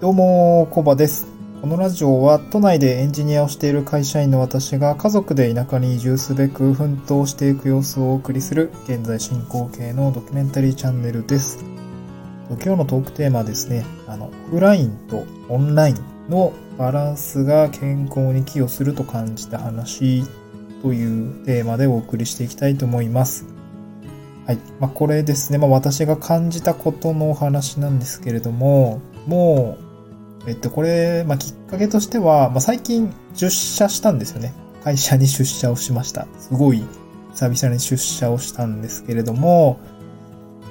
どうも、コバです。このラジオは都内でエンジニアをしている会社員の私が家族で田舎に移住すべく奮闘していく様子をお送りする現在進行形のドキュメンタリーチャンネルです。今日のトークテーマはですね、あの、オフラインとオンラインのバランスが健康に寄与すると感じた話というテーマでお送りしていきたいと思います。はい。まあ、これですね。まあ、私が感じたことのお話なんですけれども、もう、えっと、これ、まあ、きっかけとしては、まあ、最近出社したんですよね。会社に出社をしました。すごい久々に出社をしたんですけれども、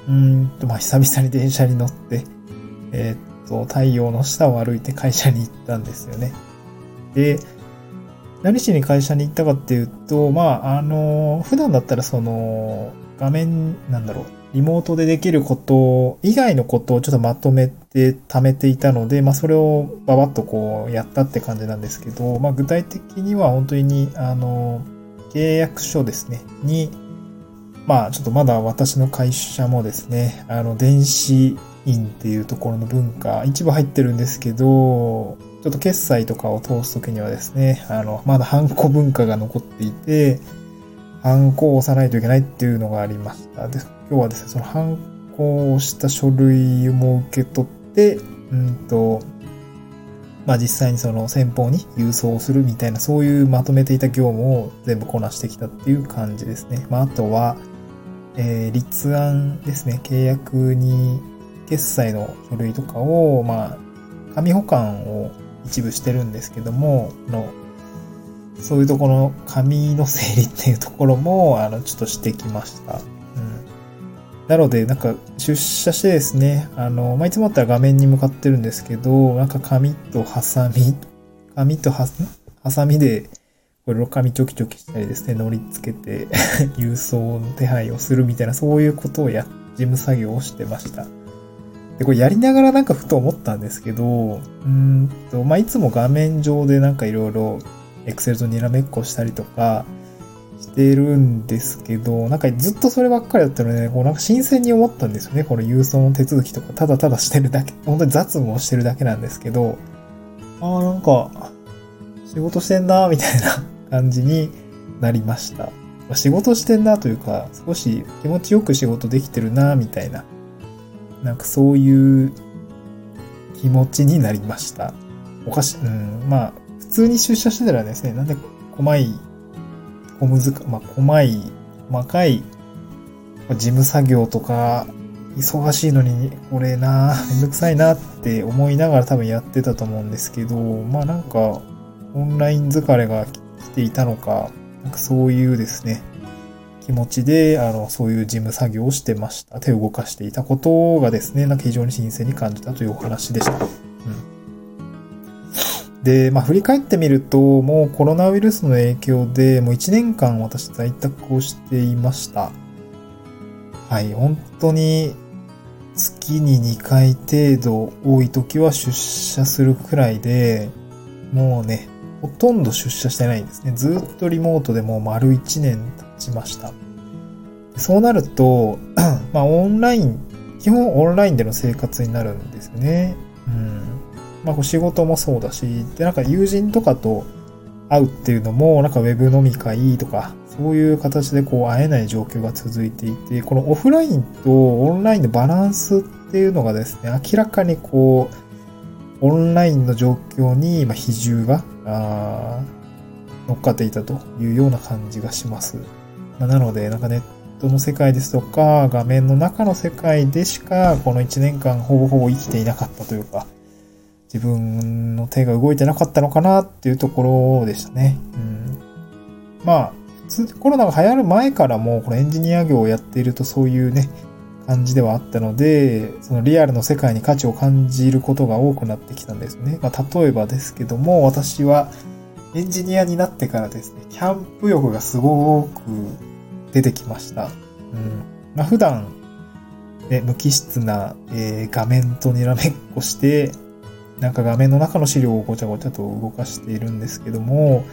うんと、まあ、久々に電車に乗って、えっと、太陽の下を歩いて会社に行ったんですよね。で、何しに会社に行ったかっていうと、まあ、あの、普段だったらその、画面、なんだろう、リモートでできること以外のことをちょっとまとめて貯めていたので、まあそれをババッとこうやったって感じなんですけど、まあ具体的には本当に、あの、契約書ですね、に、まあちょっとまだ私の会社もですね、あの、電子印っていうところの文化、一部入ってるんですけど、ちょっと決済とかを通すときにはですね、あの、まだハンコ文化が残っていて、ハンコを押さないといけないっていうのがありました。で、今日はですね、そのハンコをした書類も受け取って、うんと、まあ実際にその先方に郵送するみたいな、そういうまとめていた業務を全部こなしてきたっていう感じですね。まああとは、えー、立案ですね、契約に決済の書類とかを、まあ、紙保管を一部してるんですけども、のそういうところの紙の整理っていうところも、あの、ちょっとしてきました。なので、なんか、出社してですね、あの、まあ、いつもだったら画面に向かってるんですけど、なんか紙とハサミ、紙とハサミで、これ紙チョキチョキしたりですね、乗り付けて、郵送の手配をするみたいな、そういうことをや、事務作業をしてました。で、これやりながらなんかふと思ったんですけど、うんと、まあ、いつも画面上でなんかいろいろエクセルとにらめっこしたりとかしてるんですけど、なんかずっとそればっかりだったので、ね、こうなんか新鮮に思ったんですよね。この郵送の手続きとか、ただただしてるだけ、本当に雑務をしてるだけなんですけど、ああ、なんか、仕事してんな、みたいな感じになりました。仕事してんなというか、少し気持ちよく仕事できてるな、みたいな。なんかそういう気持ちになりました。おかし、うん、まあ、普通に出社してたらですね、なんで、細い、小難、まあ、細い、細かい、事務作業とか、忙しいのに、これな、めんどくさいなって思いながら多分やってたと思うんですけど、まあなんか、オンライン疲れが来ていたのか、なんかそういうですね、気持ちで、あの、そういう事務作業をしてました。手を動かしていたことがですね、なんか非常に新鮮に感じたというお話でした。で、まあ、振り返ってみると、もうコロナウイルスの影響で、もう1年間私在宅をしていました。はい、本当に月に2回程度多い時は出社するくらいで、もうね、ほとんど出社してないんですね。ずっとリモートでもう丸1年経ちました。そうなると、まあオンライン、基本オンラインでの生活になるんですよね。うん。まあ仕事もそうだし、で、なんか友人とかと会うっていうのも、なんかウェブ飲み会とか、そういう形でこう会えない状況が続いていて、このオフラインとオンラインのバランスっていうのがですね、明らかにこう、オンラインの状況にま比重が乗っかっていたというような感じがします。まなので、なんかネットの世界ですとか、画面の中の世界でしか、この1年間ほぼほぼ生きていなかったというか、自分の手が動いてなかったのかなっていうところでしたね。うん、まあ、普通、コロナが流行る前からも、このエンジニア業をやっているとそういうね、感じではあったので、そのリアルの世界に価値を感じることが多くなってきたんですね。まあ、例えばですけども、私はエンジニアになってからですね、キャンプ欲がすごく出てきました。うん。まあ、普段、ね、無機質な、えー、画面とにらめっこして、なんか画面の中の資料をごちゃごちゃと動かしているんですけども、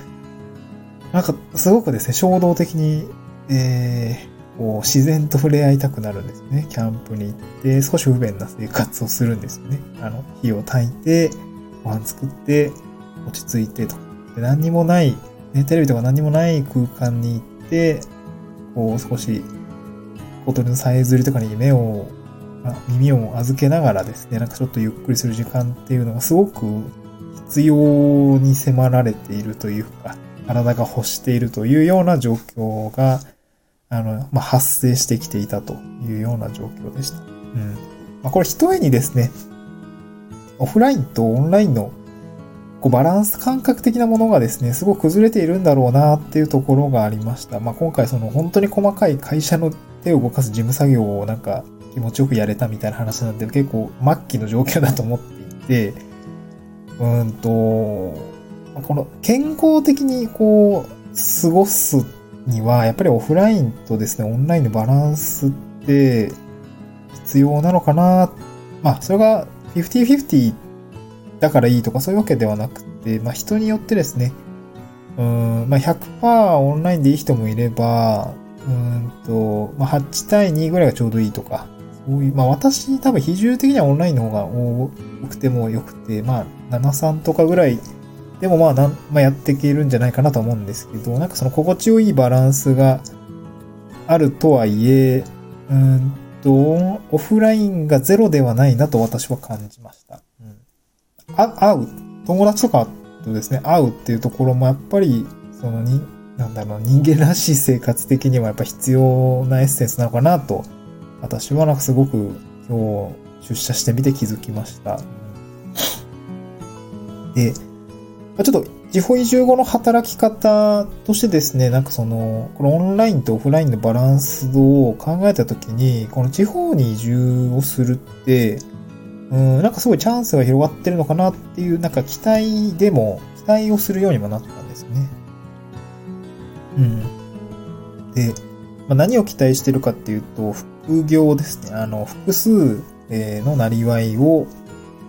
なんかすごくですね、衝動的に、えー、こう、自然と触れ合いたくなるんですね。キャンプに行って、少し不便な生活をするんですよね。あの、火を焚いて、ご飯作って、落ち着いてと。で何にもない、ね、テレビとか何にもない空間に行って、こう、少し、小鳥のさえずりとかに目を、耳を預けながらですね、なんかちょっとゆっくりする時間っていうのがすごく必要に迫られているというか、体が欲しているというような状況が、あの、まあ、発生してきていたというような状況でした。うん。まあ、これ一重にですね、オフラインとオンラインのこうバランス感覚的なものがですね、すごく崩れているんだろうなっていうところがありました。まあ、今回その本当に細かい会社の手を動かす事務作業をなんか気持ちよくやれたみたいな話なんで結構末期の状況だと思っていて、うんと、この健康的にこう過ごすにはやっぱりオフラインとですね、オンラインのバランスって必要なのかな。まあ、それが50-50だからいいとかそういうわけではなくて、まあ人によってですね、うん、まあ100%オンラインでいい人もいれば、うんと、まあ8対2ぐらいがちょうどいいとか、そうい。う、まあ私多分比重的にはオンラインの方が多くてもよくて、まあ7、3とかぐらいでもまあなん、まあやっていけるんじゃないかなと思うんですけど、なんかその心地よいバランスがあるとはいえ、うんと、オフラインがゼロではないなと私は感じました。うん。あ会う、友達とかとですね、会うっていうところもやっぱり、そのに、なんだろう、人間らしい生活的にはやっぱ必要なエッセンスなのかなと、私はなんかすごく今日出社してみて気づきました。で、ちょっと地方移住後の働き方としてですね、なんかその、このオンラインとオフラインのバランスを考えたときに、この地方に移住をするって、うん、なんかすごいチャンスが広がってるのかなっていう、なんか期待でも、期待をするようにもなったんですね。うん。で、まあ、何を期待してるかっていうと、副業ですね。あの、複数のなりわいを、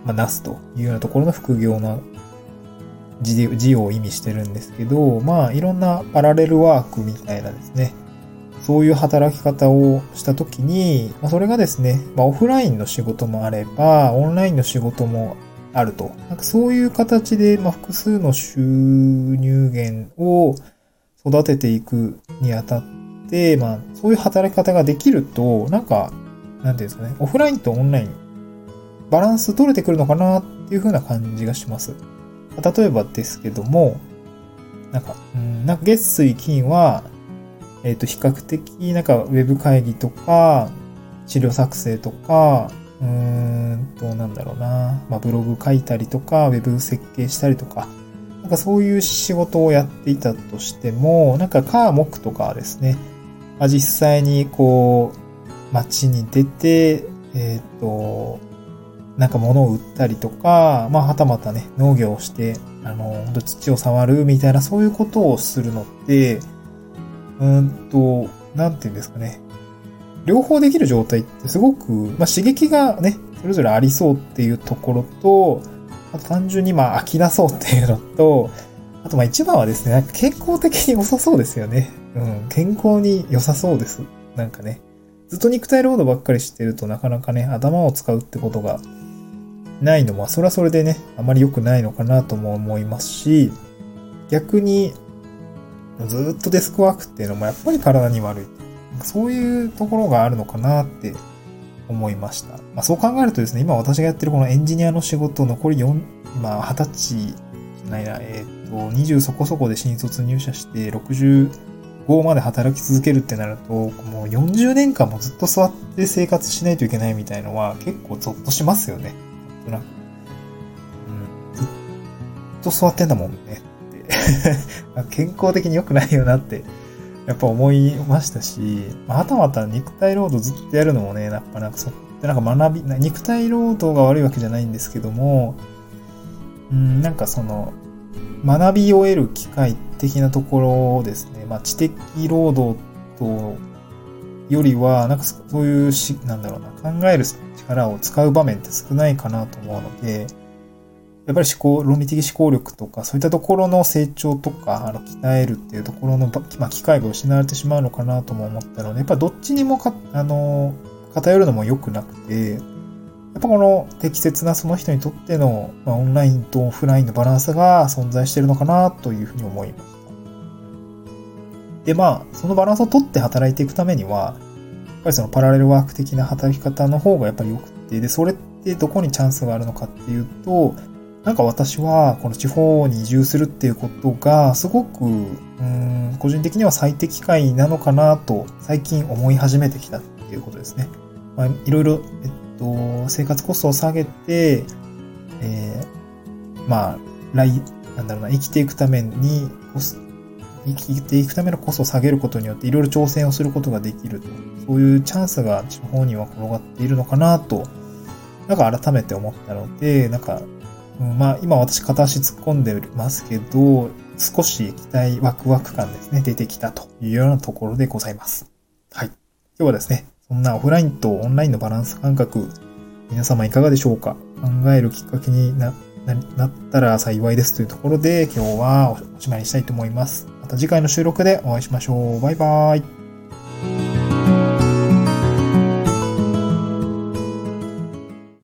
まあ、なすというようなところの副業の字を意味してるんですけど、まあ、いろんなパラレルワークみたいなですね、そういう働き方をしたときに、まあ、それがですね、まあ、オフラインの仕事もあれば、オンラインの仕事もあると。なんかそういう形で、まあ、複数の収入源を育てていくにあたってて、まあ、そういう働き方ができると、なんか、なんていうんですかね、オフラインとオンライン、バランス取れてくるのかなっていう風な感じがします。例えばですけども、なんか、うん、なんか月水金は、えっ、ー、と、比較的、なんか、ウェブ会議とか、資料作成とか、うーんと、なんだろうな、まあ、ブログ書いたりとか、ウェブ設計したりとか、なんかそういう仕事をやっていたとしても、なんか、カーモクとかですね、まあ、実際にこう、街に出て、えっ、ー、と、なんか物を売ったりとか、まあ、はたまたね、農業をして、あの、土を触るみたいな、そういうことをするのって、うんと、なんていうんですかね。両方できる状態ってすごく、まあ、刺激がね、それぞれありそうっていうところと、あと単純にまあ飽きなそうっていうのと、あとまあ一番はですね、なんか健康的に良さそうですよね。うん、健康に良さそうです。なんかね、ずっと肉体労働ばっかりしてるとなかなかね、頭を使うってことがないのも、それはそれでね、あまり良くないのかなとも思いますし、逆に、ずっとデスクワークっていうのもやっぱり体に悪い。そういうところがあるのかなって思いました。まあ、そう考えるとですね、今私がやってるこのエンジニアの仕事、残り4、まあ、20歳ないな、えっ、ー、と、20そこそこで新卒入社して、65まで働き続けるってなると、もう40年間もずっと座って生活しないといけないみたいのは結構ゾッとしますよね。なんとなく。うん。ずっと座ってんだもんね。健康的に良くないよなって、やっぱ思いましたし、またまた肉体労働ずっとやるのもね、やっぱなんかそってなんか学び、肉体労働が悪いわけじゃないんですけども、うん、なんかその、学びを得る機会的なところをですね、まあ知的労働とよりは、なんかそういうし、なんだろうな、考える力を使う場面って少ないかなと思うので、やっぱり思考、論理的思考力とか、そういったところの成長とか、あの、鍛えるっていうところの、まあ、機会が失われてしまうのかなとも思ったので、やっぱどっちにもか、あの、偏るのも良くなくて、やっぱこの適切なその人にとっての、まあ、オンラインとオフラインのバランスが存在しているのかなというふうに思いました。で、まあ、そのバランスをとって働いていくためには、やっぱりそのパラレルワーク的な働き方の方がやっぱり良くて、で、それってどこにチャンスがあるのかっていうと、なんか私は、この地方に移住するっていうことが、すごく、うん、個人的には最適解なのかなと、最近思い始めてきたっていうことですね。まあ、いろいろ、えっと、生活コストを下げて、えー、まあ、来、なんだろうな、生きていくために、生きていくためのコストを下げることによって、いろいろ挑戦をすることができると。そういうチャンスが地方には転がっているのかなと、なんか改めて思ったので、なんかうん、まあ、今私片足突っ込んでますけど、少し期待ワクワク感ですね、出てきたというようなところでございます。はい。今日はですね、こんなオフラインとオンラインのバランス感覚、皆様いかがでしょうか？考えるきっかけにななったら幸いですというところで今日はおしまいにしたいと思います。また次回の収録でお会いしましょう。バイバーイ。